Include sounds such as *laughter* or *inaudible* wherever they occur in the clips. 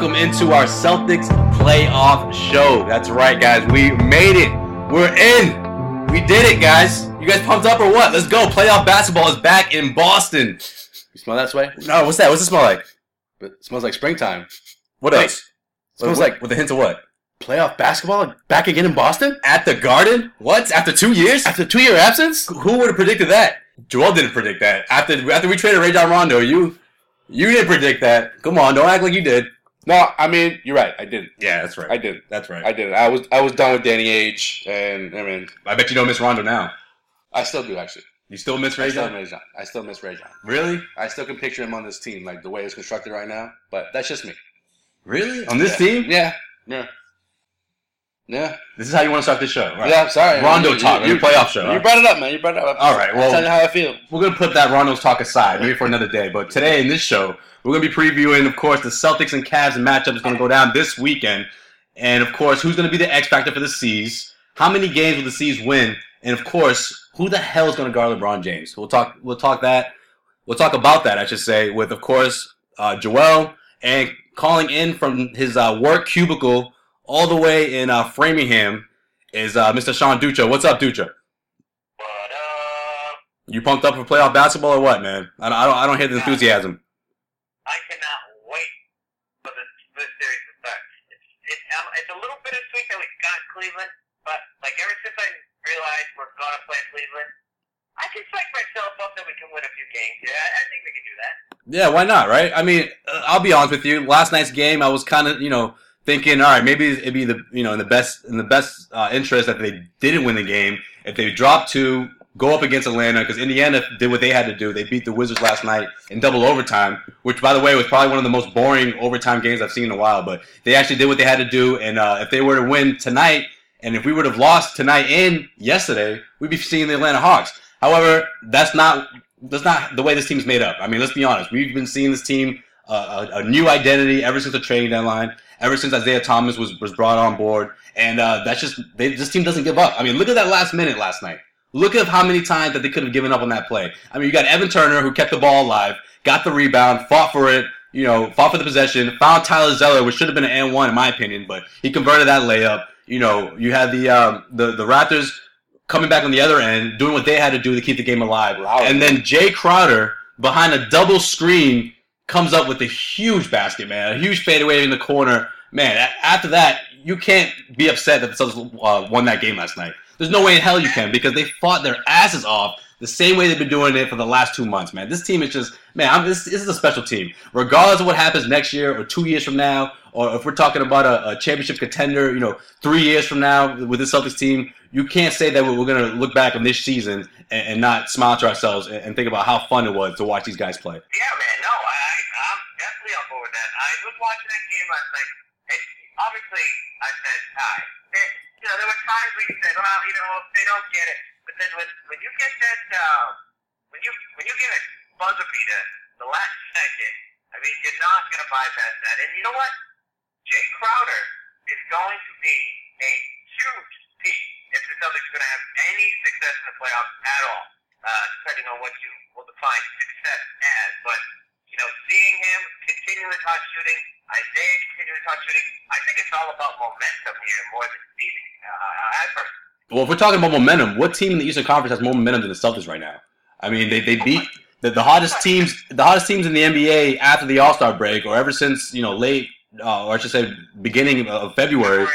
Welcome into our Celtics playoff show. That's right, guys. We made it. We're in. We did it, guys. You guys pumped up or what? Let's go. Playoff basketball is back in Boston. You smell that way? No, what's that? What's it smell like? It smells like springtime. What else? smells What- like- with a hint of what? Playoff basketball back again in Boston At the Garden? What? After two years? after two year absence. Who would have predicted that? Joel didn't predict that. After after we traded Rajon Rondo, you you didn't predict that. Come on, don't act like you did. No, I mean you're right. I didn't. Yeah, that's right. I didn't. That's right. I didn't. I was I was done with Danny Ainge. And I mean I bet you don't miss Rondo now. I still do actually. You still miss I Rajon? miss Rajon. I still miss Rajon. Really? I still can picture him on this team, like the way it's constructed right now. But that's just me. Really? On this Yeah. team? Yeah. Yeah. Yeah. This is how you want to start this show, right? Yeah. I'm sorry. Rondo You- talk, You, the playoff show, You brought it up, man. You brought it up. All right, I'll well- tell you how I feel. We're gonna put that Rondo's talk aside, maybe for another day. But today in this show, we're gonna be previewing, of course, the Celtics and Cavs matchup is gonna go down this weekend, and of course, who's gonna be the X factor for the C's? How many games will the C's win? And of course, who the hell is gonna guard LeBron James? We'll talk. We'll talk that. We'll talk about that, I should say, with of course uh, Joel and calling in from his uh, work cubicle all the way in uh, Framingham is uh, Mr. Sean Ducha. What's up, Ducha? What up? You pumped up for playoff basketball or what, man? I don't, I don't, I don't hear the enthusiasm. I cannot wait for this, this series to start. It's, it's, it's a little bittersweet that we got Cleveland, but like ever since I realized we're gonna play Cleveland, I can psych myself up that we can win a few games. Yeah, I, I think we can do that. Yeah, why not, right? I mean, uh, I'll be honest with you. Last night's game, I was kind of, you know, thinking, all right, maybe it'd be the, you know, in the best, in the best uh, interest that they didn't win the game. If they dropped two, go up against Atlanta, because Indiana did what they had to do. They beat the Wizards last night in double overtime, which, by the way, was probably one of the most boring overtime games I've seen in a while. But they actually did what they had to do, and uh, if they were to win tonight, and if we would have lost tonight and yesterday, we'd be seeing the Atlanta Hawks. However, that's not that's not the way this team's made up. I mean, let's be honest. We've been seeing this team uh, a, a new identity ever since the trading deadline, ever since Isaiah Thomas was, was brought on board, and uh, that's just they, this team doesn't give up. I mean, look at that last minute last night. Look at how many times that they could have given up on that play. I mean, you got Evan Turner who kept the ball alive, got the rebound, fought for it, you know, fought for the possession, found Tyler Zeller, which should have been an and one in my opinion, but he converted that layup. You know, you had the um, the the Raptors coming back on the other end, doing what they had to do to keep the game alive. Wow. And then Jae Crowder behind a double screen comes up with a huge basket, man, a huge fadeaway in the corner. Man, after that, you can't be upset that the Celtics uh, won that game last night. There's no way in hell you can because they fought their asses off the same way they've been doing it for the last two months, man. This team is just, man, I'm, this, this is a special team. Regardless of what happens next year or two years from now, or if we're talking about a, a championship contender, you know, three years from now with this Celtics team, you can't say that we're, going to look back on this season and, and not smile to ourselves and, and think about how fun it was to watch these guys play. Yeah, man. No, I, I'm definitely on board with that. I was watching that game last night, and obviously, I said, "Hi." There, you know, there were times you said, "Well, you know, they don't get it." But then when when you get that, um, when you when you get a buzzer beater the last second, I mean, you're not gonna bypass that. And you know what? Jae Crowder is going to be a huge piece if the Celtics are going to have any success in the playoffs at all, uh, depending on what you will define success as. But, you know, seeing him continue his hot shooting, Isaiah continue his hot shooting, I think it's all about momentum here more than seeding. Uh, Well, if we're talking about momentum, what team in the Eastern Conference has more momentum than the Celtics right now? I mean, they, they beat the, the hottest teams, the hottest teams in the NBA after the All Star break, or ever since you know late, uh, or I should say, beginning of February.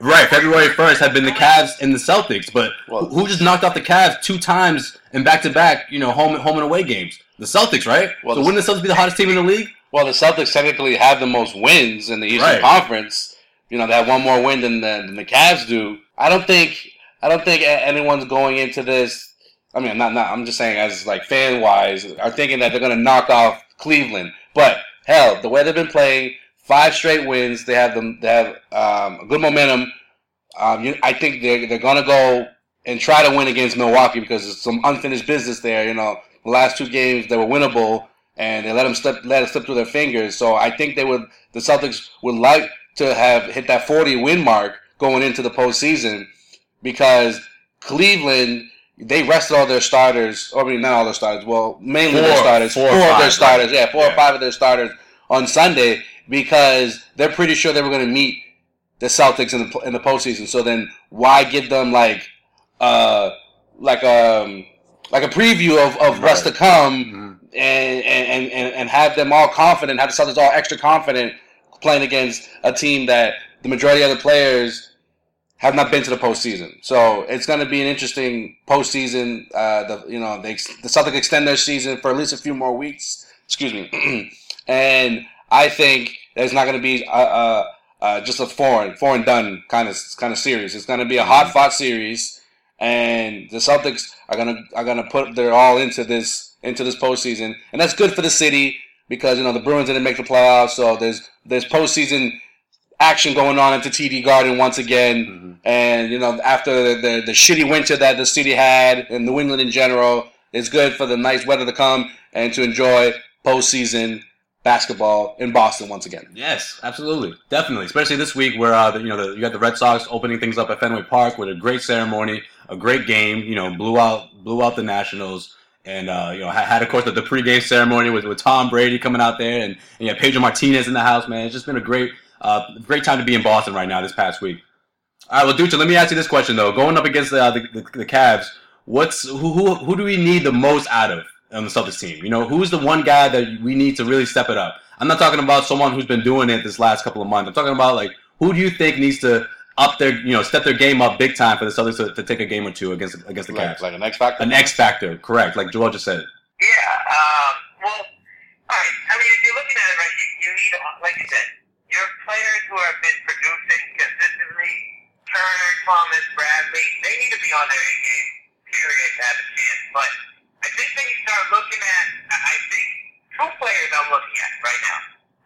Right, February first have been the Cavs and the Celtics, but Well- who just knocked off the Cavs two times in back to back, you know, home home and away games? The Celtics, right? Well, so wouldn't the Celtics be the hottest team in the league? Well, the Celtics technically have the most wins in the Eastern Right. Conference. You know, have one more win than the, than the Cavs do. I don't think I don't think anyone's going into this. I mean, not not. I'm just saying, as like fan wise, are thinking that they're going to knock off Cleveland. But hell, the way they've been playing, five straight wins. They have them. They have um, good momentum. Um, you, I think they're they're going to go and try to win against Milwaukee because there's some unfinished business there. You know, the last two games they were winnable and they let them slip let it slip through their fingers. So I think they would the Celtics would like to have hit that 40 win mark going into the postseason because Cleveland they rested all their starters. Or I mean, not all their starters. Well, mainly their Four- starters. four of their starters. right? Yeah, four Yeah. or five of their starters on Sunday. because they're pretty sure they were going to meet the Celtics in the in the postseason. So then, why give them like uh like um like a preview of, of what's to come Mhm. and, and, and, and have them all confident, have the Celtics all extra confident playing against a team that the majority of the players have not been to the postseason. So it's going to be an interesting postseason. Uh, the you know they, the Celtics extend their season for at least a few more weeks. Excuse me, *clears throat* and I think there's not going to be a, a, uh, just a foreign foreign done kind of kind of series. It's going to be a hot fought series, and the Celtics are gonna are gonna put their all into this into this postseason, and that's good for the city because you know the Bruins didn't make the playoffs, so there's there's postseason action going on at the TD Garden once again. Mhm. And you know, after the, the the shitty winter that the city had and New England in general, it's good for the nice weather to come and to enjoy postseason basketball in Boston once again. Yes, absolutely, definitely. Especially this week, where uh, the, you know the, you got the Red Sox opening things up at Fenway Park with a great ceremony, a great game. You know, blew out blew out the Nationals, and uh, you know had, of course the, the pregame ceremony with, with Tom Brady coming out there, and, and had Pedro Martinez in the house. Man, it's just been a great uh, great time to be in Boston right now this past week. All right, well, Ducha, let me ask you this question though. Going up against uh, the, the the Cavs, what's who who who do we need the most out of on the Celtics team? You know, who's the one guy that we need to really step it up? I'm not talking about someone who's been doing it this last couple of months. I'm talking about like who do you think needs to up their you know step their game up big time for the Celtics to, to take a game or two against against the Like, Cavs? like an X factor. An X factor, correct? Like Joel just said. Yeah. Um, well, all right. I mean, if you're looking at it right, you, you need, like you said, your players who have been producing consistently, Turner, Thomas, Bradley, they need to be on their A game, period, to have a chance. But I think that you start looking at, I I think, two players I'm looking at right now.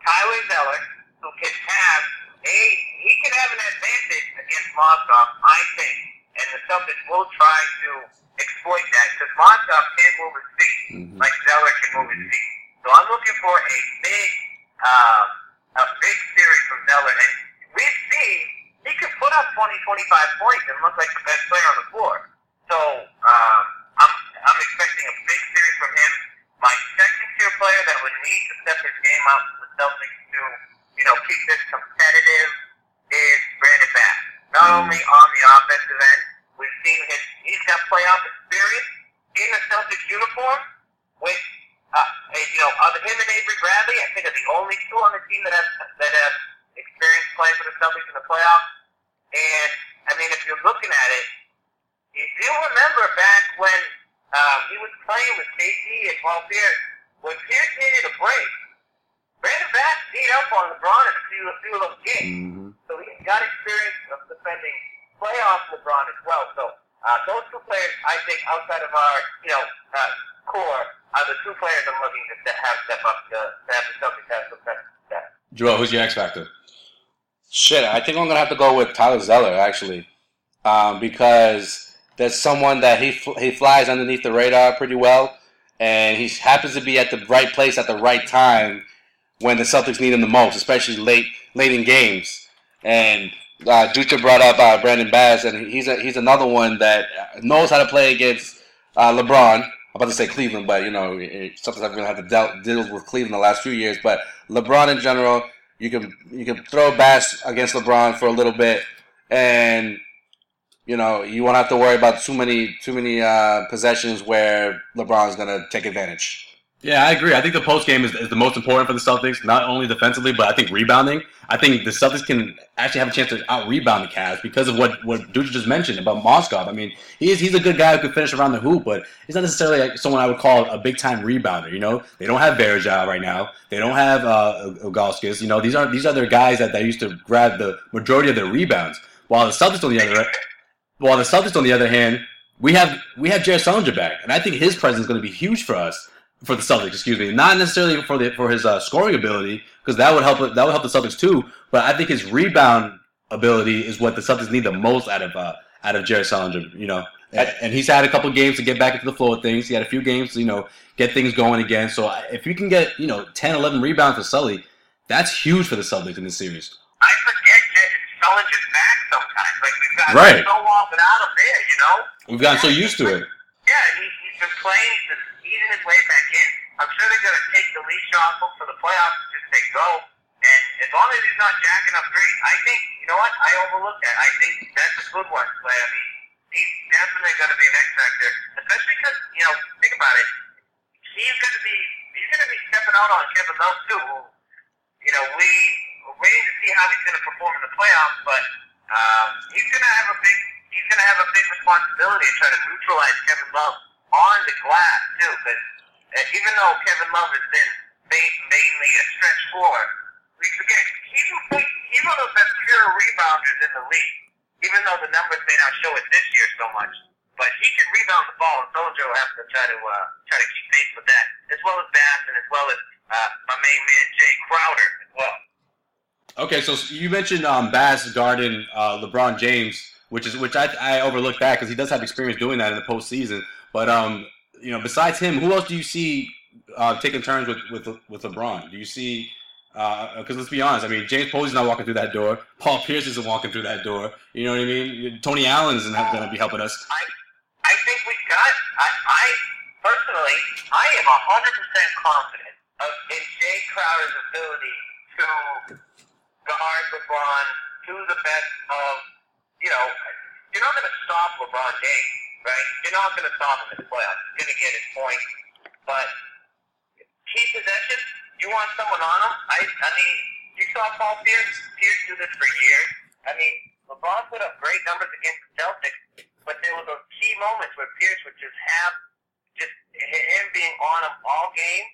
Tyler Zeller, who can have a, he can have an advantage against Mozgov, I think, and the Celtics will try to exploit that because Mozgov can't move his feet Mhm. like Zeller can move his feet. So I'm looking for a big, um, a big series from Zeller, and we've seen he could put up 20, 25 points and look like the best player on the floor. So um, I'm I'm expecting a big series from him. My second tier player that would need to step his game up for the Celtics to, you know, keep this competitive is Brandon Bass. Not only on the offensive end, we've seen his he's got playoff experience in a Celtics uniform, which uh, you know, other him and Avery Bradley, I think are the only two on the team that have that have experience playing for the Celtics in the playoffs. And I mean, if you're looking at it, if you remember back when um, he was playing with KG and Paul Pierce, when Pierce needed a break, Brandon Bass beat up on LeBron in a few, a few of those games. Mm-hmm. So he's got experience of defending playoff LeBron as well. So uh, those two players, I think, outside of our you know uh, core, are the two players I'm looking to ste- have step up to, to have the Celtics have some kind of success. Joel, who's your X factor? Shit, I think I'm gonna have to go with Tyler Zeller actually, um, because there's someone that he fl- he flies underneath the radar pretty well, and he happens to be at the right place at the right time when the Celtics need him the most, especially late late in games. And uh, Dutra brought up uh, Brandon Bass, and he's a, he's another one that knows how to play against uh, LeBron. I'm about to say Cleveland, but you know, sometimes I've gonna have to deal, deal with Cleveland the last few years. But LeBron in general, you can you can throw Bass against LeBron for a little bit, and you know you won't have to worry about too many too many uh, possessions where LeBron's gonna take advantage. Yeah, I agree. I think the post game is, is the most important for the Celtics, not only defensively, but I think rebounding. I think the Celtics can actually have a chance to out rebound the Cavs because of what what Dutra just mentioned about Mozgov. I mean, he's he's a good guy who can finish around the hoop, but he's not necessarily like someone I would call a big time rebounder. You know, they don't have Varejao right now. They don't have uh, Ogalskis. You know, these are these are their guys that, that used to grab the majority of their rebounds. While the Celtics on the other while the Celtics on the other hand, we have we have Jared Sullinger back, and I think his presence is going to be huge for us for the Celtics. Excuse me, not necessarily for the for his uh, scoring ability because that would help that would help the Celtics too. But I think his rebound ability is what the Celtics need the most out of uh, out of Jared Sullinger. You know, and, and he's had a couple games to get back into the flow of things. He had a few games to you know get things going again. So if you can get you know 10, 11 rebounds for Sully, that's huge for the Celtics in this series. I forget that Sullinger's back sometimes. Like we've got Right. so long without him there, you know. We've gotten so used to it. Yeah, he, he's been playing, he's been easing his way back in. I'm sure they're going to take the leash off him for the playoffs just say go. And as long as he's not jacking up threes, I think you know what I overlooked that. I think that's a good one, Clay. I mean, he's definitely going to be an X factor, especially because you know think about it. He's going to be he's going to be stepping out on Kevin Love too. You know, we we're waiting to see how he's going to perform in the playoffs, but um, he's going to have a big he's going to have a big responsibility to try to neutralize Kevin Love on the glass too, because uh, even though Kevin Love has been ma- mainly a stretch four, we forget he's, he's one of the best pure rebounders in the league. Even though the numbers may not show it this year so much, but he can rebound the ball, and will have to try to uh, try to keep pace with that, as well as Bass and as well as uh, my main man Jae Crowder as well. Okay, so you mentioned um, Bass, Garden, uh, LeBron James, which is which I, I overlooked that because he does have experience doing that in the postseason. But um, you know, besides him, who else do you see uh, taking turns with, with with LeBron? Do you see? Because let's be honest, I mean, James Posey's not walking through that door. Paul Pierce isn't walking through that door. You know what I mean? Tony Allen's not going to be helping us. I I think we've got. I, I personally, I am hundred percent confident of in Jae Crowder's ability to guard LeBron to the best of. You know, you're not going to stop LeBron James, right? You're not going to stop him in the playoffs. He's going to get his points, but key possession. You want someone on him? I, I mean, you saw Paul Pierce. Pierce do this for years. I mean, LeBron put up great numbers against the Celtics, but there were those key moments where Pierce would just have just him being on him all game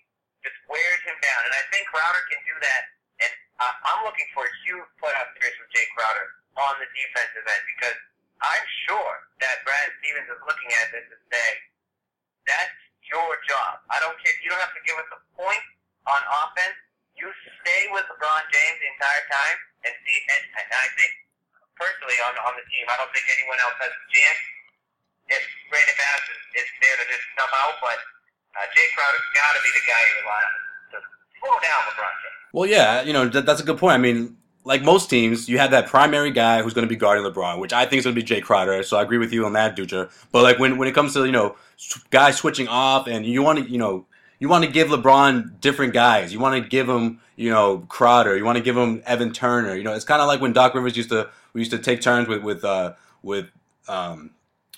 just wears him down, and I think Crowder can do that. And uh, I'm looking for a huge playoff series with Jae Crowder on the defensive end because I'm sure that Brad Stevens is looking at this and saying, "That's your job. I don't care. You don't have to give us a point on offense. You stay with LeBron James the entire time and see." And, and I think personally on on the team, I don't think anyone else has a chance. If Brandon Bass is, is there to just come out, but uh, Jae Crowder's got to be the guy you rely on to slow down LeBron James. Well, yeah, you know that, that's a good point. I mean, like most teams, you have that primary guy who's going to be guarding LeBron, which I think is going to be Jae Crowder. So I agree with you on that, Dutra. But like when when it comes to you know guys switching off, and you want to you know you want to give LeBron different guys. You want to give him you know Crowder. You want to give him Evan Turner. You know, it's kind of like when Doc Rivers used to we used to take turns with with uh, with um,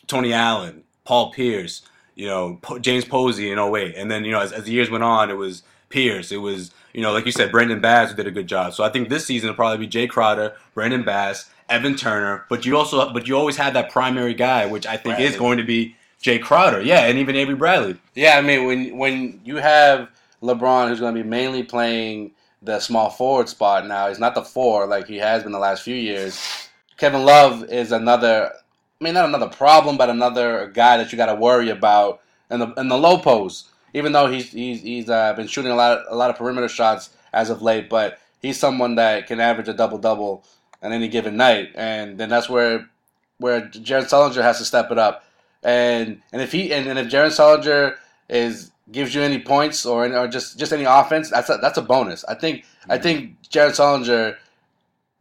Tony Allen, Paul Pierce, you know po- James Posey in 08. and then you know as, as the years went on, it was Pierce. It was you know, like you said, Brandon Bass who did a good job. So I think this season will probably be Jae Crowder, Brandon Bass, Evan Turner. But you also, but you always had that primary guy, which I think is going to be Jae Crowder. Yeah, and even Avery Bradley. Yeah, I mean when when you have LeBron who's going to be mainly playing the small forward spot now, he's not the four like he has been the last few years. Kevin Love is another, I mean not another problem, but another guy that you got to worry about in the in the low post. Even though he's he's he's uh, been shooting a lot a lot of perimeter shots as of late, but he's someone that can average a double double on any given night, and then that's where where Jared Sullinger has to step it up. And and if he and, and if Jared Sullinger is gives you any points or or just just any offense, that's a, that's a bonus. I think I think Jared Sullinger,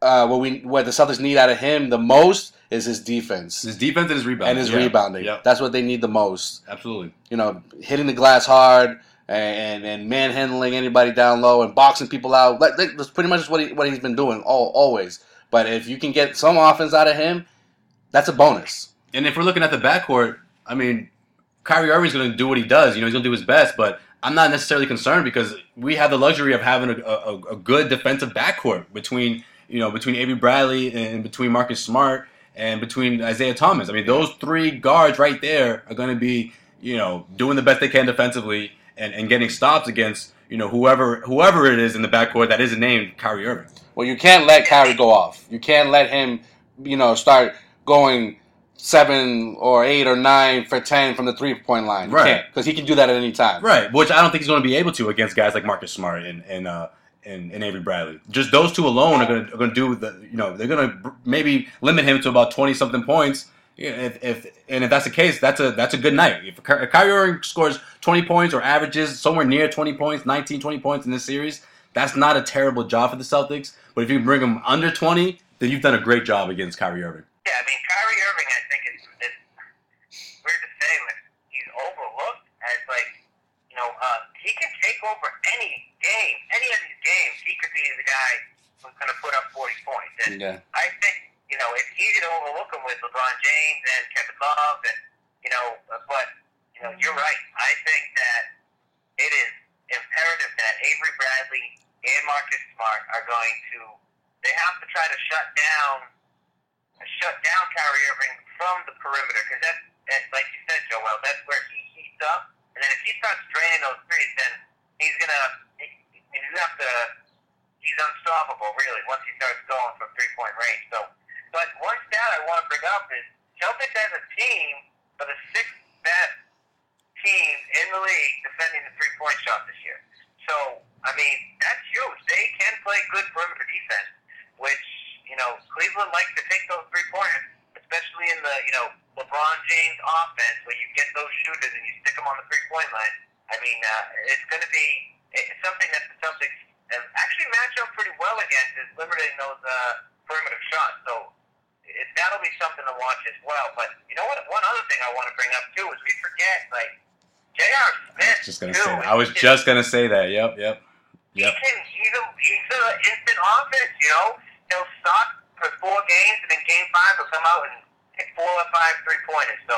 uh, what we what the Celtics need out of him the most is his defense His defense and his rebounding. and his Yeah. rebounding. Yep, That's what they need the most. absolutely. You know, hitting the glass hard. And, and manhandling anybody down low and boxing people out. Like, that's pretty much what he what he's been doing all, always. But if you can get some offense out of him, that's a bonus. And if we're looking at the backcourt, I mean, Kyrie Irving's going to do what he does. You know, he's going to do his best, but I'm not necessarily concerned because we have the luxury of having a, a, a good defensive backcourt between you know between Avery Bradley and between Marcus Smart and between Isaiah Thomas. I mean, those three guards right there are going to be you know doing the best they can defensively and, and getting stops against you know whoever whoever it is in the backcourt that isn't named Kyrie Irving. Well, you can't let Kyrie go off. You can't let him, you know, start going seven or eight or nine for ten from the three point line. You Right. because he can do that at any time. Right, which I don't think he's going to be able to against guys like Marcus Smart and and uh, and, and Avery Bradley. Just those two alone are going to are going to do the you know they're going to maybe limit him to about twenty something points. If, if and if that's the case, that's a that's a good night. If, Ky- if Kyrie Irving scores twenty points or averages somewhere near twenty points, 19, 20 points in this series, that's not a terrible job for the Celtics. But if you bring him under twenty, then you've done a great job against Kyrie Irving. Yeah, I mean Kyrie Irving, I think is, is weird to say, but he's overlooked as like, you know, uh, he can take over any game, any of these games. He could be the guy was going to put up 40 points. And Yeah. I think, you know, it's easy to overlook him with LeBron James and Kevin Love, and, you know, but, you know, you're right. I think that it is imperative that Avery Bradley and Marcus Smart are going to, they have to try to shut down, shut down Kyrie Irving from the perimeter, because that's, that's, like you said, Joel, that's where he heats up. And then if he starts draining those threes, then he's going to, you have to, he's unstoppable, really, once he starts going from three point range. So, but one stat I want to bring up is Celtics as a team are the sixth best team in the league defending the three point shot this year. So, I mean, that's huge. They can play good perimeter defense, which, you know, Cleveland likes to take those three pointers, especially in the, you know, LeBron James offense where you get those shooters and you stick them on the three point line. I mean, uh, it's going to be it's something that the Celtics actually match up pretty well against is limiting those uh, perimeter shots. So it, that'll be something to watch as well. But you know what? One other thing I want to bring up too is we forget like J.R. Smith. Just gonna too, say that. I was is- just gonna say that. Yep, yep, Yep. he can, he's a he's a instant offense. You know, he'll suck for four games, and then game five he'll come out and hit four or five three pointers. So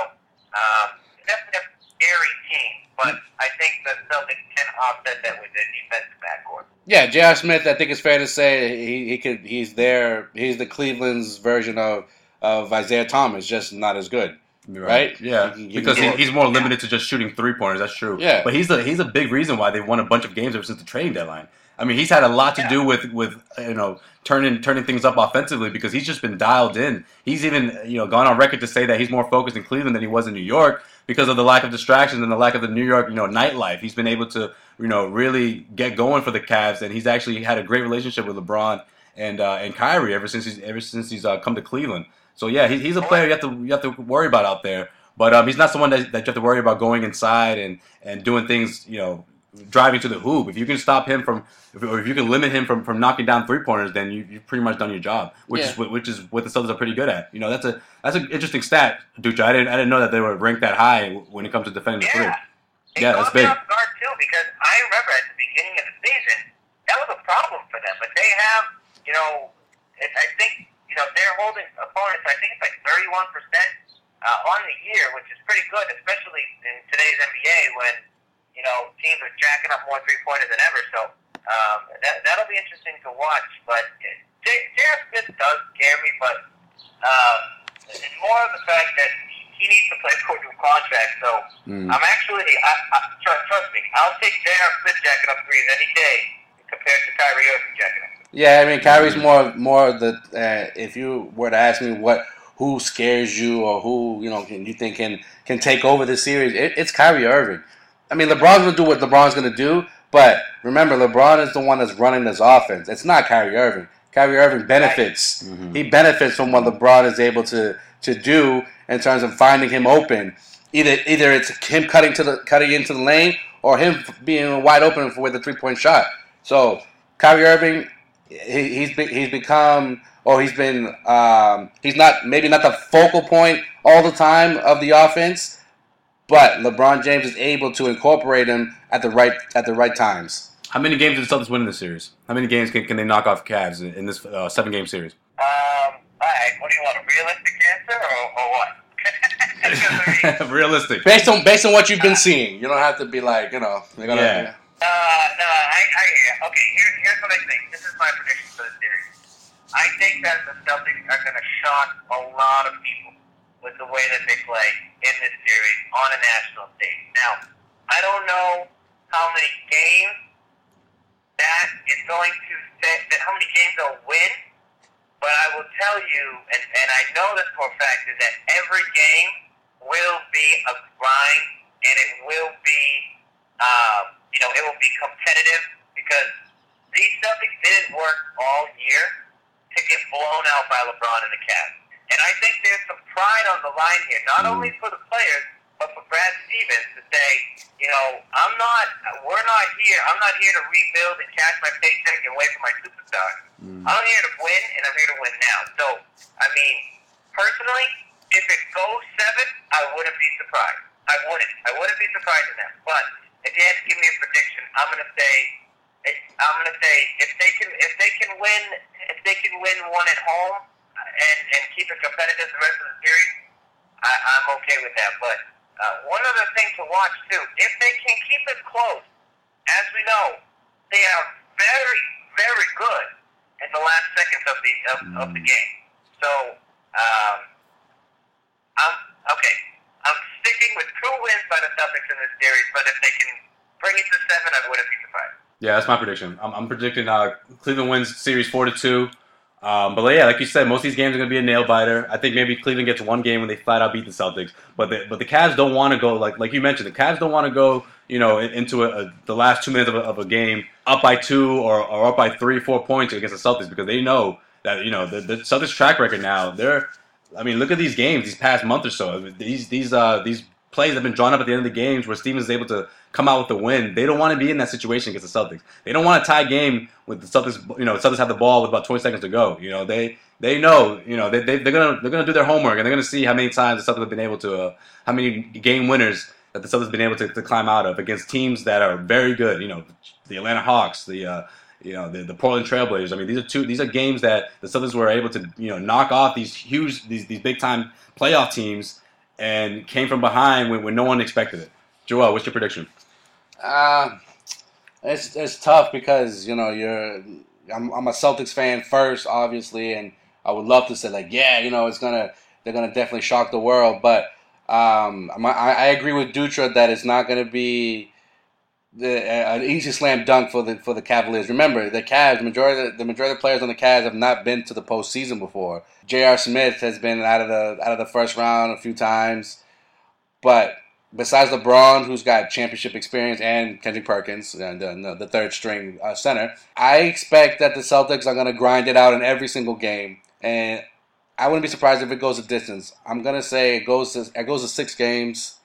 um, definitely a scary team, but mm. I think the Celtics can offset that with their defensive backcourt. Yeah, J.R. Smith. I think it's fair to say he, he could. He's there. He's the Cleveland's version of of Isaiah Thomas, just not as good. You're Right? Yeah, You can because he, he's more limited to just shooting three pointers. That's true. Yeah. but he's a he's a big reason why they've won a bunch of games ever since the trading deadline. I mean, he's had a lot to Yeah. do with with you know turning turning things up offensively because he's just been dialed in. He's even you know gone on record to say that he's more focused in Cleveland than he was in New York because of the lack of distractions and the lack of the New York you know nightlife. He's been able to you know really get going for the Cavs, and he's actually had a great relationship with LeBron and uh, and Kyrie ever since he's ever since he's uh, come to Cleveland. So yeah, he, he's a player you have to you have to worry about out there. But um, he's not someone that, that you have to worry about going inside and, and doing things, you know, driving to the hoop. If you can stop him from, if, or if you can limit him from, from knocking down three pointers, then you you've pretty much done your job, which is Yeah. what- which is what the Celtics are pretty good at. You know, that's a that's an interesting stat, Ducha. I didn't I didn't know that they were ranked that high when it comes to defending the three. Yeah. It Yeah, that's big. off guard too because I remember at the beginning of the season that was a problem for them. But they have, you know, it, I think you know they're holding opponents. I think it's like thirty-one percent uh, on the year, which is pretty good, especially in today's NBA when you know teams are jacking up more three pointers than ever. So um, that that'll be interesting to watch. But J- J.R. Smith does scare me, but um, it's more of the fact that he needs to play for a new contract. So. Mm. I'm actually, I, I, trust, trust me, I'll take J.R. Smith jacking up threes any day compared to Kyrie Irving jacking up. Yeah, I mean Kyrie's more more the. Uh, if you were to ask me what who scares you or who you know can, you think can can take over the series, it, it's Kyrie Irving. I mean LeBron's gonna do what LeBron's gonna do, but remember LeBron is the one that's running this offense. It's not Kyrie Irving. Kyrie Irving benefits. Mhm. He benefits from what LeBron is able to to do in terms of finding him open. Either either it's him cutting to the cutting into the lane or him being wide open for with a three point shot. So Kyrie Irving, he, he's be, he's become or he's been um, he's not maybe not the focal point all the time of the offense, but LeBron James is able to incorporate him at the right at the right times. How many games did the Celtics win in this series? How many games can, can they knock off Cavs in, in this uh, seven game series? Um, all right, what do you want, a realistic answer or, or what? Because, I mean, Realistic. Based on based on what you've been seeing, you don't have to be like you know. Gonna, Yeah. Uh, no, I, I hear you. Okay, here, here's what I think. This is my prediction for the series. I think that the Celtics are going to shock a lot of people with the way that they play in this series on a national stage. Now, I don't know how many games that is going to say, that how many games they'll win, but I will tell you, and, and I know this for a fact, is that every game will be a grind, and it will be um, you know, it will be competitive because these Celtics didn't work all year to get blown out by LeBron and the Cavs. And I think there's some pride on the line here, not Mhm. only for the players, but for Brad Stevens to say, you know, I'm not, we're not here, I'm not here to rebuild and cash my paycheck and wait for my superstar. I'm here to win, and I'm here to win now. So, I mean, personally, if it goes seven, I wouldn't be surprised. I wouldn't. I wouldn't be surprised in that. But if you had to give me a prediction, I'm gonna say, I'm gonna say if they can, if they can win, if they can win one at home and and keep it competitive the rest of the series, I, I'm okay with that. But uh, one other thing to watch too, if they can keep it close, as we know, they are very very good in the last seconds of the of, of the game. So um, I'm okay. I'm sticking with two wins by the Celtics in this series, but if they can bring it to seven, I wouldn't be surprised. Yeah, that's my prediction. I'm, I'm predicting uh, Cleveland wins series four to two. Um, but yeah, like you said, most of these games are going to be a nail biter. I think maybe Cleveland gets one game when they flat out beat the Celtics. But the, but the Cavs don't want to go like like you mentioned. The Cavs don't want to go you know into a, a, the last two minutes of a, of a game up by two or, or up by three four points against the Celtics because they know that you know the, the Celtics track record now. They're I mean look at these games these past month or so. These these uh these plays that have been drawn up at the end of the games where Stevens is able to come out with the win. They don't want to be in that situation against the Celtics. They don't want a tie game with the Celtics. You know, the Celtics have the ball with about 20 seconds to go. You know, they they know. You know, they, they they're gonna they're gonna do their homework and they're gonna see how many times the Celtics have been able to, uh, how many game winners that the Celtics have been able to, to climb out of against teams that are very good. You know, the Atlanta Hawks, the uh, you know the, the Portland Trailblazers. I mean, these are two. These are games that the Celtics were able to you know knock off these huge these these big time playoff teams and came from behind when, when no one expected it. Joel, what's your prediction? Uh, it's it's tough because you know you're I'm, I'm a Celtics fan first, obviously, and I would love to say like yeah, you know it's gonna they're gonna definitely shock the world, but um, I, I agree with Dutra that it's not gonna be the, an easy slam dunk for the for the Cavaliers. Remember, the Cavs, majority the, the majority of the players on the Cavs have not been to the postseason before. J.R. Smith has been out of the out of the first round a few times, but besides LeBron, who's got championship experience, and Kendrick Perkins, and uh, the third string uh, center, I expect that the Celtics are going to grind it out in every single game, and I wouldn't be surprised if it goes a distance. I'm going to say it goes to it goes to six games,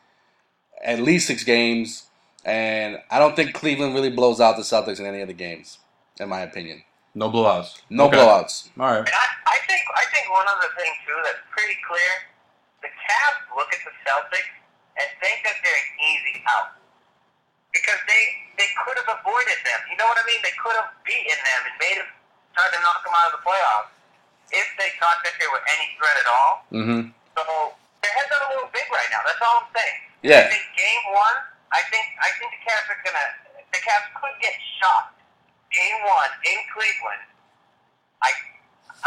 at least six games, and I don't think Cleveland really blows out the Celtics in any of the games, in my opinion. No blowouts. No Okay. blowouts. All right. And I, I think I think one other thing too that's pretty clear: the Cavs look at the Celtics and think that they're an easy out because they they could have avoided them. You know what I mean? They could have beaten them and made them try to knock them out of the playoffs if they thought that they were any threat at all. Mm-hmm. So their heads are a little big right now. That's all I'm saying. Yeah. I think game one, I think I think the Cavs are gonna the Cavs could get shocked. Game one in Cleveland. I,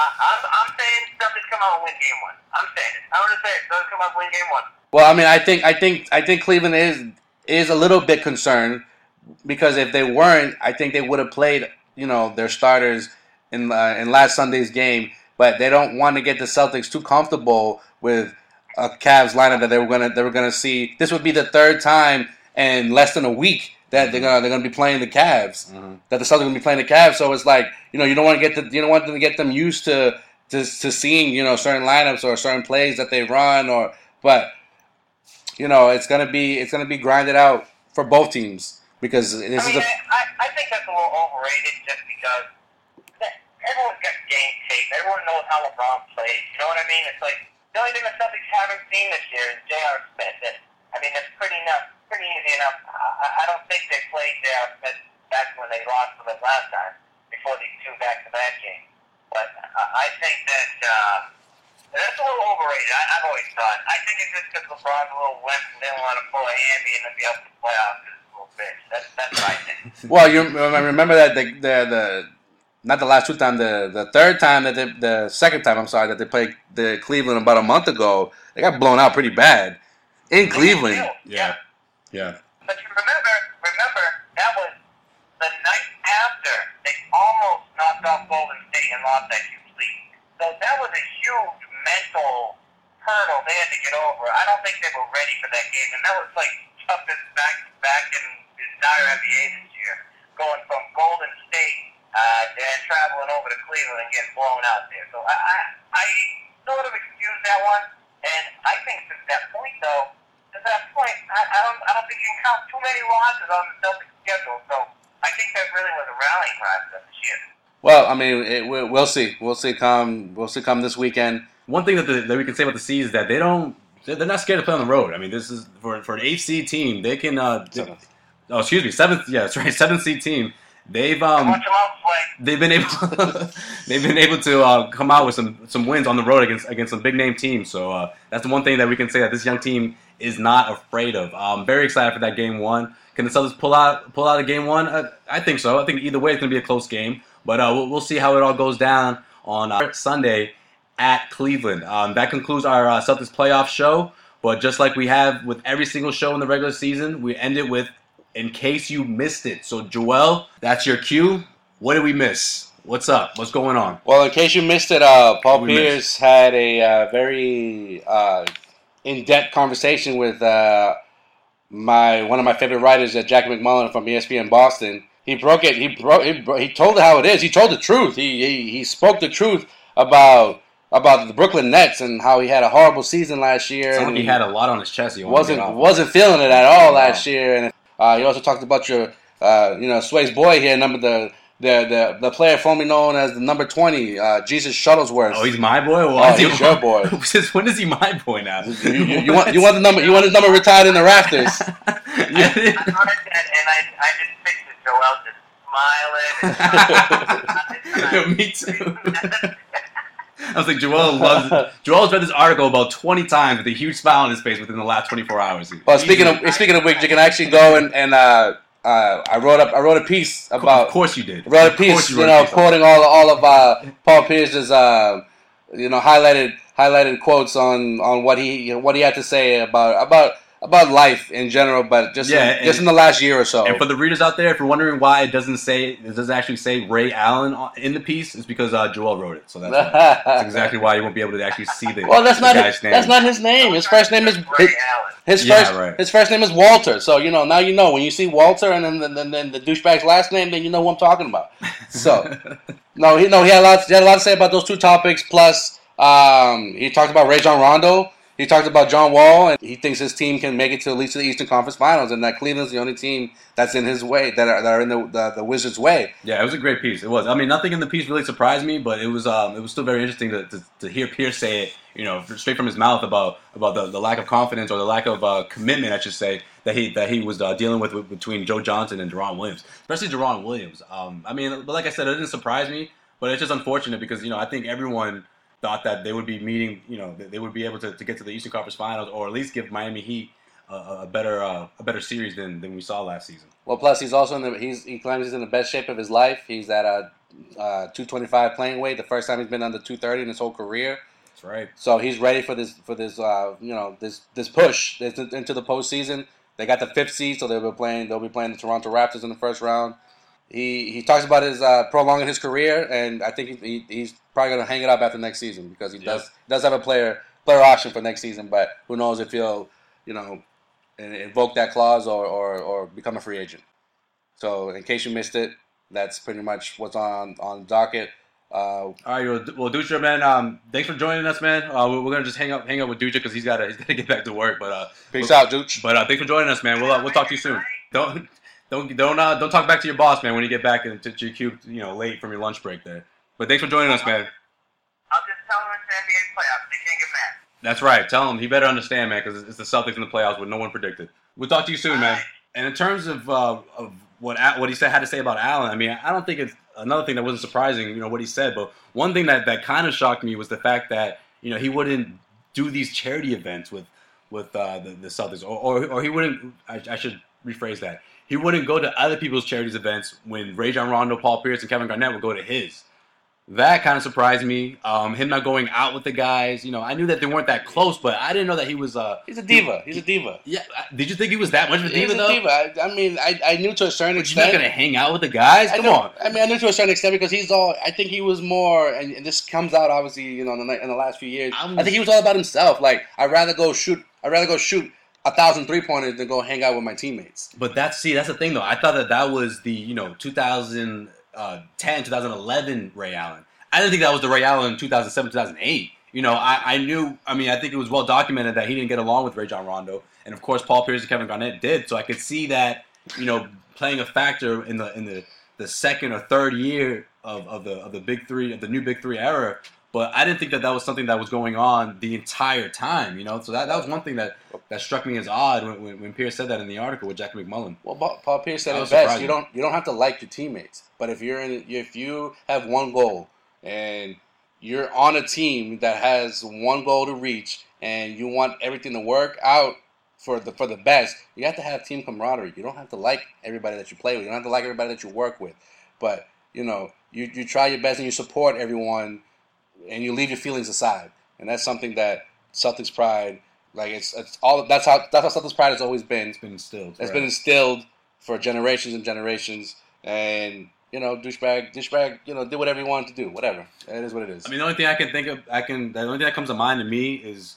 I I'm I'm saying Celtics come out and win game one. I'm saying it. I'm gonna say it. Celtics come out and win game one. Well, I mean, I think I think I think Cleveland is is a little bit concerned because if they weren't, I think they would have played you know their starters in uh, in last Sunday's game. But they don't want to get the Celtics too comfortable with a Cavs lineup that they were gonna they were gonna see. This would be the third time in less than a week that they're gonna they're gonna be playing the Cavs. Mhm. That the Celtics are gonna be playing the Cavs. So it's like you know you don't want to get the you don't want them to get them used to to, to seeing you know certain lineups or certain plays that they run or but you know, it's gonna be it's gonna be grinded out for both teams because this I is mean, a I, I think that's a little overrated just because everyone's got game tape. Everyone knows how LeBron plays. You know what I mean? It's like the only thing the Celtics haven't seen this year is J.R. Smith. And, I mean, that's pretty enough, pretty easy enough. I, I don't think they played there Smith back when they lost to them last time before these two back-to-back games. But I, I think that uh, that's a little overrated. I, I've always thought. I think it's just because LeBron's a little wimp and didn't want to pull a hammy and then be up to the playoffs. 'cause he's a little bitch. That's that's what I think. well. You remember that the the, the not the last two times the the third time that they, the second time I'm sorry that they played the Cleveland about a month ago they got blown out pretty bad in Cleveland. Yeah. Yeah. But you remember, remember that was the night after they almost knocked off Golden State and lost that huge lead. So that was a huge mental hurdle they had to get over. I don't think they were ready for that game, and that was like toughest back back in the entire NBA this year, going from Golden State uh, and traveling over to Cleveland and getting blown out there. So I, I, I sort of excuse that one, and I think since that point though at that point, I, I don't I don't think you can count too many losses on the Celtics schedule. So I think that really was a rallying cry for them this year. Well, I mean, it, we'll, we'll see. We'll see. Come, we'll see. Come this weekend. One thing that, the, that we can say about the C's is that they don't. They're they're not scared to play on the road. I mean, this is for for an eight seed team. They can. Uh, they- Seventh. oh, excuse me, seventh. Yeah, that's right, *laughs* seventh seed team. they've um Watch them out play. they've been able *laughs* they've been able to uh, come out with some some wins on the road against against some big name teams. So uh, that's the one thing that we can say that this young team is not afraid of. I'm very excited for that game one. Can the Celtics pull out pull out a game one? Uh, I think so. I think either way it's going to be a close game, but uh, we'll, we'll see how it all goes down on uh, Sunday at Cleveland. Um, that concludes our uh, Celtics playoff show. But just like we have with every single show in the regular season, we end it with in case you missed it. So Joel, that's your cue. What did we miss? What's up? What's going on? Well, in case you missed it, uh, Paul Pierce had a uh, very uh, in-depth conversation with uh, my one of my favorite writers, uh, Jack MacMullan from ESPN Boston. He broke it. He broke. He, bro- he told it how it is. He told the truth. He, he he spoke the truth about about the Brooklyn Nets and how he had a horrible season last year. And like he had a lot on his chest. He wasn't wasn't feeling it at all last year. And uh, he also talked about your uh, you know Sway's boy here, number the the the, the player formerly known as the number twenty, uh, Jesus Shuttlesworth. Oh, he's my boy. Well, Oh, he's your boy. *laughs* Since when is he my boy now? you, you- you want you want the number you want his number retired in the rafters. *laughs* I noticed that, and I, I just fixed it. Joel just smiling. And *laughs* Me too. I was like, Joel loves. Joel's read this article about twenty times with a huge smile on his face within the last twenty four hours. well, speaking of speaking of which, you can actually go and and uh, uh, I wrote up I wrote a piece about. of course you did. wrote a piece, you, a know, piece quoting all all of uh, Paul Pierce's uh, you know highlighted highlighted quotes on on what he what he had to say about about about life in general, but just Yeah, in, just in the last year or so. And for the readers out there, if you're wondering why it doesn't say it doesn't actually say Ray Allen in the piece, it's because uh, Joel wrote it. So that's, why. *laughs* that's exactly why you won't be able to actually see the. well, that's the not guy's his, name. that's not his name. His first name is Ray his, Allen. his Yeah, first right. his first name is Walter. So you know now you know when you see Walter and then then, then the douchebag's last name, then you know who I'm talking about. So *laughs* no, he no he had a lot he had a lot to say about those two topics. Plus, um, he talked about Rajon Rondo. He talked about John Wall, and he thinks his team can make it to at least the Eastern Conference Finals, and that Cleveland's the only team that's in his way that are, that are in the, the the Wizards' way. Yeah, it was a great piece. It was. I mean, nothing in the piece really surprised me, but it was um, it was still very interesting to, to, to hear Pierce say it, you know, straight from his mouth about about the, the lack of confidence or the lack of uh, commitment, I should say, that he that he was uh, dealing with, between Joe Johnson and Deron Williams, especially Deron Williams. Um, I mean, but like I said, it didn't surprise me, but it's just unfortunate because you know I think everyone thought that they would be meeting, you know, they would be able to, to get to the Eastern Conference Finals or at least give Miami Heat a, a better uh, a better series than, than we saw last season. Well, plus he's also in the he's he claims he's in the best shape of his life. He's at a uh, 225 playing weight. The first time he's been under 230 in his whole career. That's right. So he's ready for this for this uh, you know this this push into the postseason. They got the fifth seed, so they'll be playing they'll be playing the Toronto Raptors in the first round. He he talks about his uh, prolonging his career, and I think he, he, he's probably going to hang it up after next season because he does does have a player player option for next season. But who knows if he'll you know invoke that clause or, or, or become a free agent. So in case you missed it, that's pretty much what's on on docket. Uh, All right, well, well Dutra, man, um, thanks for joining us, man. Uh, we're, we're gonna just hang up, hang up with Dutra because he's gotta, he's gotta get back to work. But uh, peace well- out, Dooch. But uh, thanks for joining us, man. We'll, uh, we'll talk to you soon. Don't, don't, don't, uh, don't talk back to your boss, man, when you get back into your cube, you know, late from your lunch break there. But thanks for joining us, man. I'll just tell them it's the NBA playoffs. They can't get mad. That's right. Tell him he better understand, man, because it's the Celtics in the playoffs, what no one predicted. We'll talk to you soon, man. And in terms of uh, of what what he said had to say about Allen, I mean, I don't think it's another thing that wasn't surprising, you know, what he said. But one thing that, that kind of shocked me was the fact that you know he wouldn't do these charity events with with uh, the, the Celtics, or, or or he wouldn't. I, I should rephrase that. He wouldn't go to other people's charities events when Rajon Rondo, Paul Pierce, and Kevin Garnett would go to his. That kind of surprised me. Um, him not going out with the guys. You know, I knew that they weren't that close, but I didn't know that he was. Uh, He's a diva. He's a diva. yeah, did you think he was that much of a diva? He's a though? diva. I, I mean, I, I knew to a certain But you're not extent. gonna hang out with the guys? I Come know- on. I mean, I knew to a certain extent because he's all. I think he was more, and, and this comes out obviously, you know, in the, in the last few years. I'm- I think he was all about himself. Like, I'd rather go shoot. I'd rather go shoot a thousand three pointers than go hang out with my teammates. But that's see, that's the thing though. I thought that that was the you know 2010, uh, 2011 Ray Allen. I didn't think that was the Ray Allen 2007, 2008. You know, I, I knew. I mean, I think it was well documented that he didn't get along with Rajon Rondo, and of course, Paul Pierce and Kevin Garnett did. So I could see that you know playing a factor in the in the, the second or third year of, of the of the big three of the new big three era. But I didn't think that that was something that was going on the entire time, you know. So that, that was one thing that, that struck me as odd when, when, when Pierce said that in the article with Jack MacMullan. Well, Paul- Pierce said it best. surprising. You don't you don't have to like your teammates, but if you're in if you have one goal and you're on a team that has one goal to reach and you want everything to work out for the for the best, you have to have team camaraderie. You don't have to like everybody that you play with. You don't have to like everybody that you work with, but you know you you try your best and you support everyone and you leave your feelings aside, and that's something that Celtics pride. Like it's, it's all that's how that's how Celtics pride has always been. It's been instilled. It's right. been instilled for generations and generations, and you know, douchebag, douchebag, you know, did whatever you wanted to do. Whatever, it is what it is. I mean, the only thing I can think of, I can, the only thing that comes to mind to me is,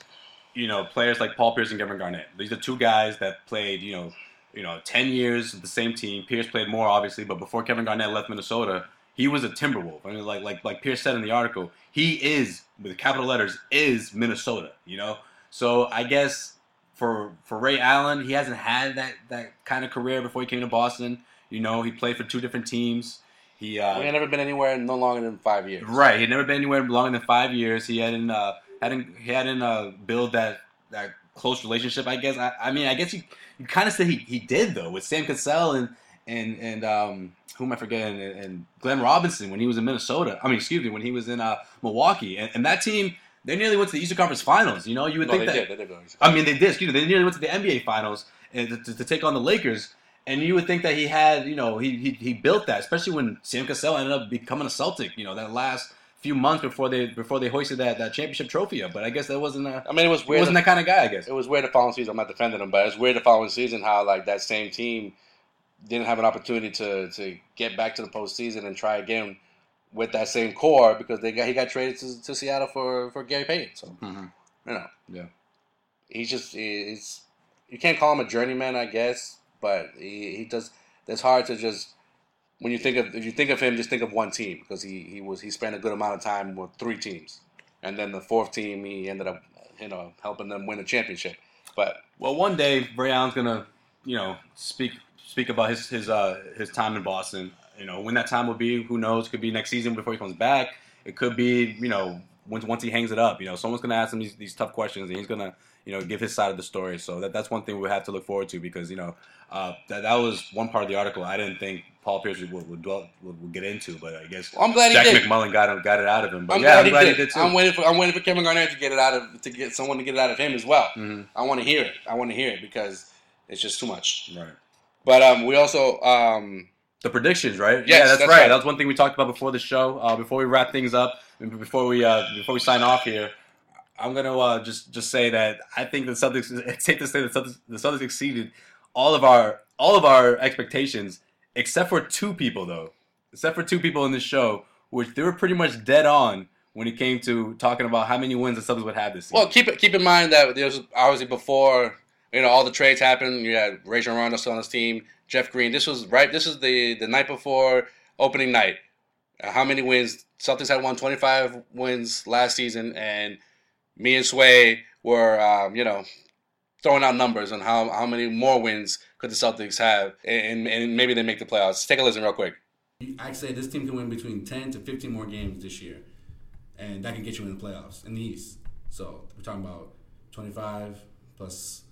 you know, players like Paul Pierce and Kevin Garnett. These are two guys that played, you know, you know, ten years with the same team. Pierce played more, obviously, but before Kevin Garnett left Minnesota, he was a Timberwolf. I mean, like like like Pierce said in the article, he is with capital letters is Minnesota. You know, so I guess for for Ray Allen, he hasn't had that that kind of career before he came to Boston. You know, he played for two different teams. He uh, we had never been anywhere no longer than five years. Right. He had never been anywhere longer than five years. He hadn't uh, hadn't he hadn't uh, built that that close relationship. I guess. I, I mean, I guess you, you kind of said he, he did though with Sam Cassell and and and um who am I forgetting and, and Glenn Robinson when he was in Minnesota. I mean, excuse me, when he was in uh, Milwaukee and, and that team they nearly went to the Eastern Conference Finals. You know, you would No, think they that. did. They did. I mean, they did. Excuse me. They nearly went to the NBA Finals and to, to, to take on the Lakers. And you would think that he had, you know, he, he he built that, especially when Sam Cassell ended up becoming a Celtic. You know, that last few months before they before they hoisted that, that championship trophy up. But I guess that wasn't a, I mean, it was weird. wasn't that kind of guy. I guess. it was weird the following season. I'm not defending him, but it was weird the following season how like that same team didn't have an opportunity to to get back to the postseason and try again with that same core because they got he got traded to, to Seattle for for Gary Payton. So Mhm. you know, Yeah. he's just he's you can't call him a journeyman, I guess, but he, he does. It's hard to just when you think of if you think of him, just think of one team because he he was he spent a good amount of time with three teams, and then the fourth team he ended up you know helping them win a championship. But Well, one day Ray Allen's gonna, you know, speak speak about his his uh his time in Boston. You know, when that time will be, who knows? Could be next season before he comes back. It could be, you know, once once he hangs it up. You know, someone's gonna ask him these, these tough questions, and he's gonna, you know, give his side of the story. So that that's one thing we have to look forward to because you know uh, that that was one part of the article I didn't think Paul Pierce would would, dwell, would, would get into, but I guess I'm glad he Jack did. MacMullan got him got it out of him. But I'm yeah, glad, I'm he, glad did. he did too. I'm waiting for I'm waiting for Kevin Garnett to get it out of to get someone to get it out of him as well. Mhm. I want to hear it. I want to hear it because it's just too much. Right. But um, we also um, The predictions, right? Yes, yeah, that's, that's right. right. That was one thing we talked about before the show. Uh, before we wrap things up, before we uh, before we sign off here, I'm gonna uh, just just say that I think the Celtics. *laughs* It's safe to say the Celtics, the Celtics exceeded all of our all of our expectations, except for two people though. Except for two people in this show, which they were pretty much dead on when it came to talking about how many wins the Celtics would have this season. well keep keep in mind that there was obviously before you know all the trades happened. You had Rajon Rondo still on his team, Jeff Green. This was right. This is the the night before opening night. Uh, how many wins? Celtics had won 25 wins last season, and me and Sway were um, you know throwing out numbers on how how many more wins could the Celtics have, and, and maybe they make the playoffs. Take a listen real quick. I say this team can win between 10 to 15 more games this year, and that can get you in the playoffs in the East. So we're talking about 25 plus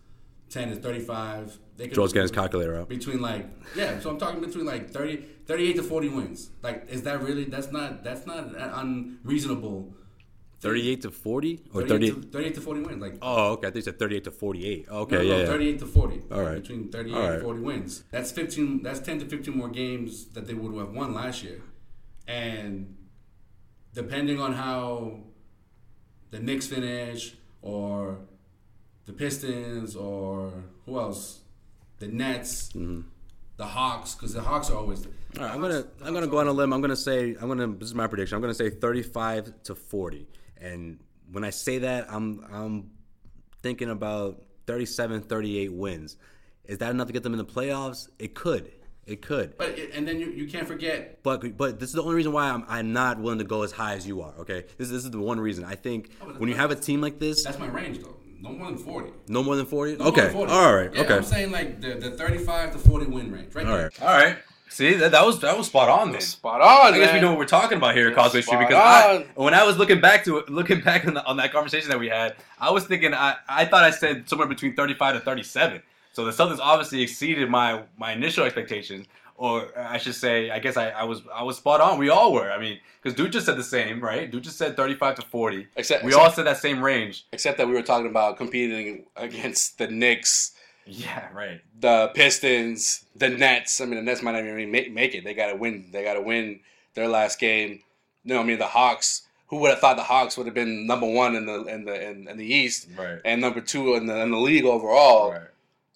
10 is 35. They could Joel's getting his calculator out. between like yeah. So I'm talking between like 30, 38 to 40 wins. Like, is that really? That's not. That's not unreasonable. 38 to 40 or 38 38. to, 38 to 40 wins. Like Oh, okay. I think you said 38 to 48. Okay, no, yeah, no, yeah. 38 to 40. All right. Between 38 All right. and 40 wins. That's 15 that's 10 to 15 more games that they would have won last year. And depending on how the Knicks finish or the Pistons or who else? The Nets, Mm-hmm. the Hawks cuz the Hawks are always All right, I'm gonna I'm gonna go on a limb. I'm gonna say I'm gonna this is my prediction. I'm gonna say 35 to 40. And when I say that, I'm I'm thinking about 37, 38 wins. Is that enough to get them in the playoffs? It could. It could. But and then you, you can't forget But but this is the only reason why I'm I'm not willing to go as high as you are. Okay, this this is the one reason. I think but when you have a team like this, that's my range though. No more than 40. no more than 40. No more Okay, than 40. all right, Yeah, okay, I'm saying like the, the 35 to 40 win range right all there. right, all right. See, that, that was that was spot on, man. Spot on, I guess we know what we're talking about here at Causeway Street because I, when I was looking back to it, looking back on, the, on that conversation that we had, I was thinking I, I thought I said somewhere between 35 to 37. So the Celtics obviously exceeded my my initial expectations, or I should say, I guess I, I was I was spot on. We all were. I mean, because Dude just said the same, right? Dude just said 35 to 40. Except, We except, all said that same range. except that we were talking about competing against the Knicks, Yeah, right. the Pistons, the Nets. I mean, the Nets might not even make, make it. They got to win. They got to win their last game. No, I mean the Hawks. Who would have thought the Hawks would have been number one in the in the in, in the East Right. and number two in the in the league overall? Right.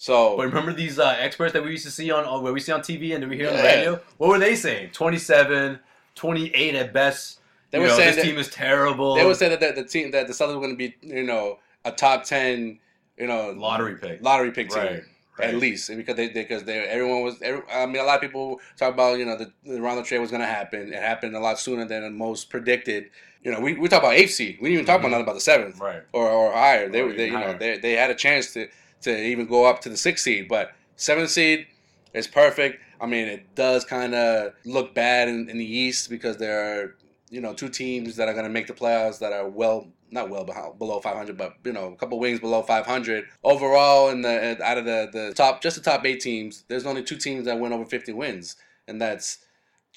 So But remember these uh, experts that we used to see on, on where we see on TV and we hear on the Yeah. radio? What were they saying? 27, 28 at best. They were know, saying this that- team is terrible. they would say that the, the team that the Celtics were going to be you know a top ten you know lottery pick. lottery pick team. Right, right. At least because they because they everyone was every, I mean a lot of people talk about you know the, the Rondo trade was going to happen. It happened a lot sooner than most predicted. You know we, we talk about eighth seed. We didn't even talk about Mhm. nothing about the seventh Right. or, or higher. They were they, even you know they, they had a chance to to even go up to the sixth seed, but seventh seed is perfect. I mean it does kind of look bad in, in the East because there are you know two teams that are going to make the playoffs that are well not well below 500 but you know a couple wings below 500 overall in the out of the the top just the top eight teams there's only two teams that went over 50 wins and that's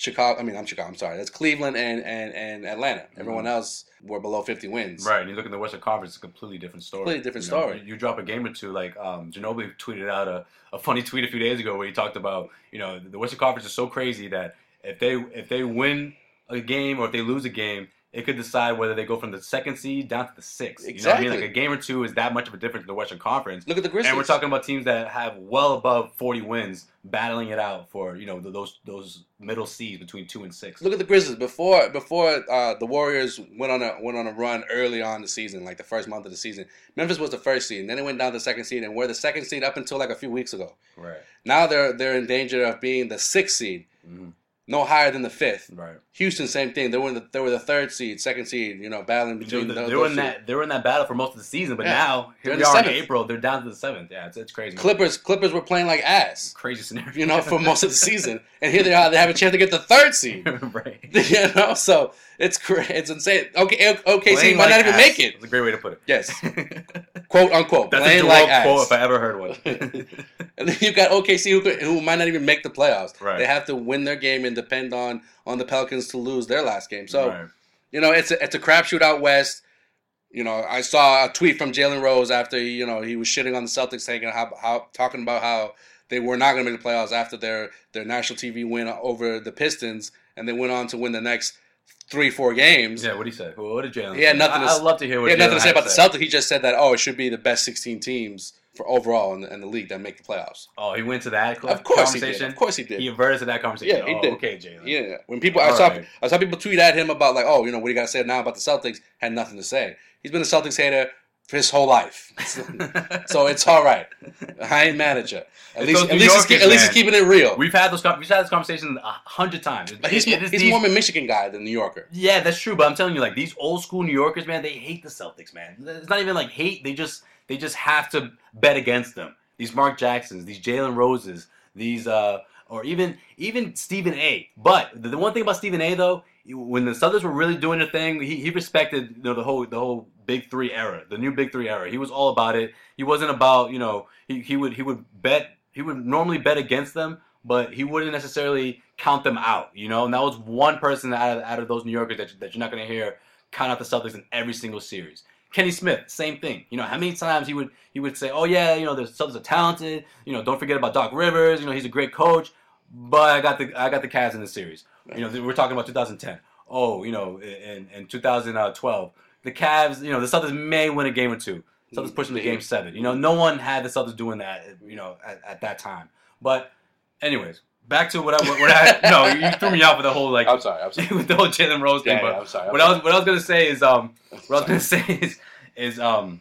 Chicago I mean I'm Chicago I'm sorry that's Cleveland and and, and Atlanta everyone else were below 50 wins Mm-hmm. Right. And you look in the Western Conference, it's a completely different story. Completely different You story. you, you drop a game or two, like um, Ginobili tweeted out a, a funny *laughs* tweet a few days ago where he talked about, you know, the Western Conference is so crazy that if they if they win a game or if they lose a game, it could decide whether they go from the second seed down to the sixth. You know what I mean? Exactly. Like a game or two is that much of a difference in the Western Conference. look at the Grizzlies And we're talking about teams that have well above 40 wins, battling it out for you know those those middle seeds between two and six. Look at the Grizzlies before before uh, the Warriors went on a went on a run early on in the season, like the first month of the season. Memphis was the first seed, and then it went down to the second seed, and we're the second seed up until like a few weeks ago. Right. Now they're they're in danger of being the sixth seed, hmm no higher than the fifth. Right. Houston, same thing. They were in the, they were the third seed, second seed. You know, battling between they, those. they were in that they were in that battle for most of the season, but Yeah. now They're here in we the are in. April. They're down to the seventh. Yeah, it's, it's crazy. Clippers Clippers were playing like ass. *laughs* crazy scenario. You know, for most of the season, and here they are. They have a chance to get the third seed. *laughs* right. *laughs* you know, so it's crazy. it's insane. Okay, okay, so you might not even ass. make it. That's a great way to put it. Yes, *laughs* quote unquote. That's a playing Jerome like ass. quote if I ever heard one. *laughs* *laughs* And then you've got OKC who, could, who might not even make the playoffs. Right. They have to win their game and depend on on the Pelicans to lose their last game. So Right. you know it's a, it's a crapshoot out west. You know, I saw a tweet from Jalen Rose after you know he was shitting on the Celtics, saying how, how talking about how they were not going to make the playoffs after their their national TV win over the Pistons, and they went on to win the next three four games. Yeah, what did he say? What did Jalen? He had say? nothing I, to I'd love to hear what He had Jalen nothing to say had about the Celtics. He just said that oh, it should be the best sixteen teams for overall in the, in the league that make the playoffs. Oh, he went to that cl- Of course he conversation. did. Of course he did. He averted to that conversation. Yeah, he oh, did. Okay, Jalen. Yeah, when people I saw right. I saw people tweet at him about like, oh, you know, what do you got to say now about the Celtics? Had nothing to say. He's been a Celtics hater for his whole life, so it's all right. I ain't mad at you. At least, at least, Yorkers, at least he's keeping it real. We've had those we've had this conversation a hundred times. It- But he's it- more, he's these- more of a Michigan guy than New Yorker. Yeah, that's true. But I'm telling you, like these old school New Yorkers, man, they hate the Celtics, man. It's not even like hate. They just they just have to bet against them. These Mark Jacksons, these Jalen Roses, these uh, or even even Stephen A. But the, the one thing about Stephen A. though, when the Celtics were really doing their thing, he, he respected you know the whole the whole Big Three era, the new Big Three era. He was all about it. He wasn't about you know he, he would he would bet he would normally bet against them, but he wouldn't necessarily count them out. You know, and that was one person out of, out of those New Yorkers that, that you're not going to hear count out the Celtics in every single series. Kenny Smith, same thing. You know, how many times he would he would say, "Oh yeah, you know, the Celtics are talented. You know, don't forget about Doc Rivers. You know, he's a great coach." But I got the I got the Cavs in the series. You know, we're talking about 2010. Oh, you know, in in 2012, the Cavs. You know, the Celtics may win a game or two. Celtics pushing to game seven. You know, no one had the Celtics doing that. You know, at, at that time. But, anyways, back to what I what I *laughs* no, you threw me off with the whole like I'm sorry. I'm *laughs* sorry. with the whole Jalen Rose thing. Yeah, but yeah, I'm sorry. I'm what I was what I was gonna say is um what I was gonna say *laughs* is is um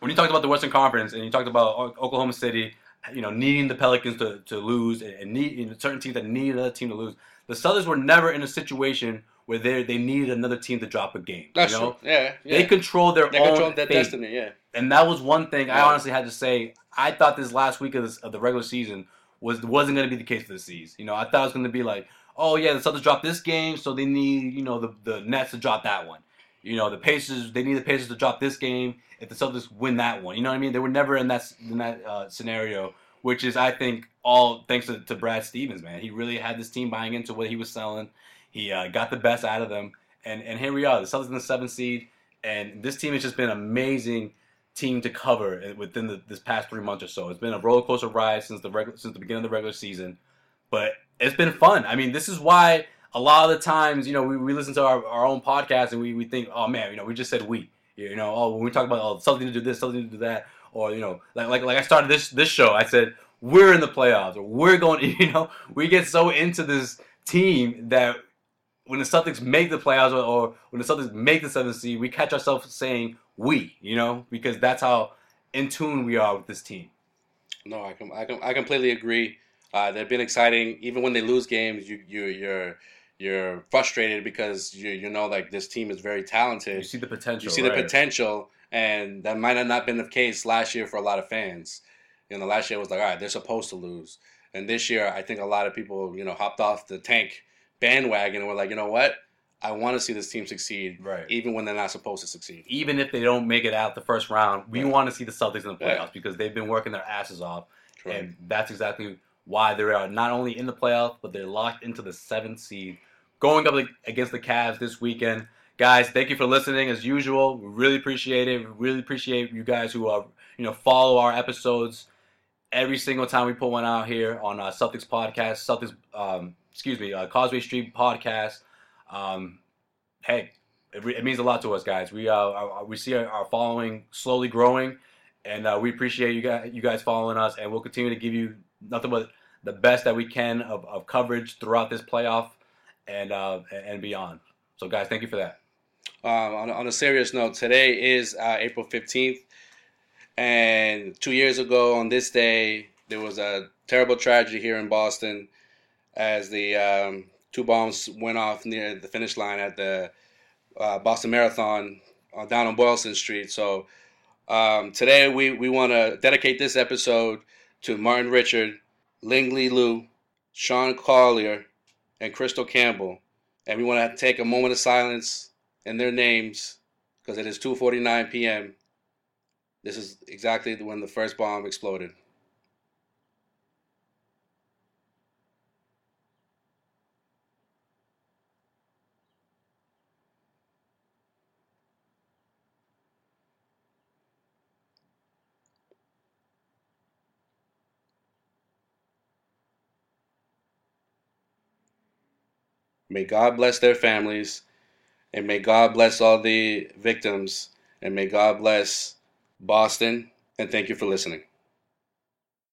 when you talked about the Western Conference and you talked about Oklahoma City, you know, needing the Pelicans to, to lose and, and need you know, certain teams that need another team to lose. The Celtics were never in a situation where they they needed another team to drop a game. That's you know? true. Yeah, yeah. They control their They own control their fate. destiny. Yeah. And that was one thing I honestly had to say. I thought this last week of, this, of the regular season was wasn't going to be the case for the seas. You know, I thought it was going to be like, oh yeah, the Celtics dropped this game, so they need you know the the Nets to drop that one. You know, the Pacers they need the Pacers to drop this game if the Celtics win that one. You know what I mean? They were never in that in that uh, scenario, which is I think all thanks to, to Brad Stevens, man. He really had this team buying into what he was selling. He uh, got the best out of them, and and here we are, the Celtics in the seventh seed, and this team has just been an amazing team to cover within the, this past three months or so. It's been a roller coaster ride since the regular, since the beginning of the regular season, but it's been fun. I mean, this is why a lot of the times, you know, we, we listen to our, our own podcast and we, we think, oh man, you know, we just said we, you know, oh when we talk about oh something to do this, something to do that, or you know, like like like I started this this show, I said we're in the playoffs. Or we're going, *laughs* you know, we get so into this team that when the Celtics make the playoffs or, or when the Celtics make the seventh seed, we catch ourselves saying we, you know, because that's how in tune we are with this team. No, I can I, can, I completely agree. Uh, they've been exciting. Even when they lose games, you you you're you're frustrated because you you know like this team is very talented. You see the potential. You see right. the potential, and that might have not been the case last year for a lot of fans. You know, last year was like, all right, they're supposed to lose, and this year I think a lot of people you know hopped off the tank bandwagon and were like, you know what, I want to see this team succeed, right? Even when they're not supposed to succeed. Even if they don't make it out the first round, we Right. want to see the Celtics in the playoffs Yeah. because they've been working their asses off, and that's exactly why they are not only in the playoffs but they're locked into the seventh seed, going up against the Cavs this weekend. Guys, thank you for listening as usual. We really appreciate it. We really appreciate you guys who are you know follow our episodes every single time we put one out here on uh, Celtics podcast, Celtics, um, excuse me, uh, Causeway Street podcast. Um, hey, it, re- it means a lot to us, guys. We uh, we see our, our following slowly growing, and uh, we appreciate you guys, you guys following us, and we'll continue to give you nothing but the best that we can of, of coverage throughout this playoff and uh, and beyond. So, guys, thank you for that. Um, on, on a serious note, today is uh, April 15th. And two years ago on this day, there was a terrible tragedy here in Boston as the um, two bombs went off near the finish line at the uh, Boston Marathon uh, down on Boylston Street. So um, today we, we want to dedicate this episode to Martin Richard, Lingzi Lu, Sean Collier, and Krystle Campbell. And we want to take a moment of silence in their names because it is 2:49 p.m. This is exactly when the first bomb exploded. May God bless their families and may God bless all the victims and may God bless Boston and thank you for listening.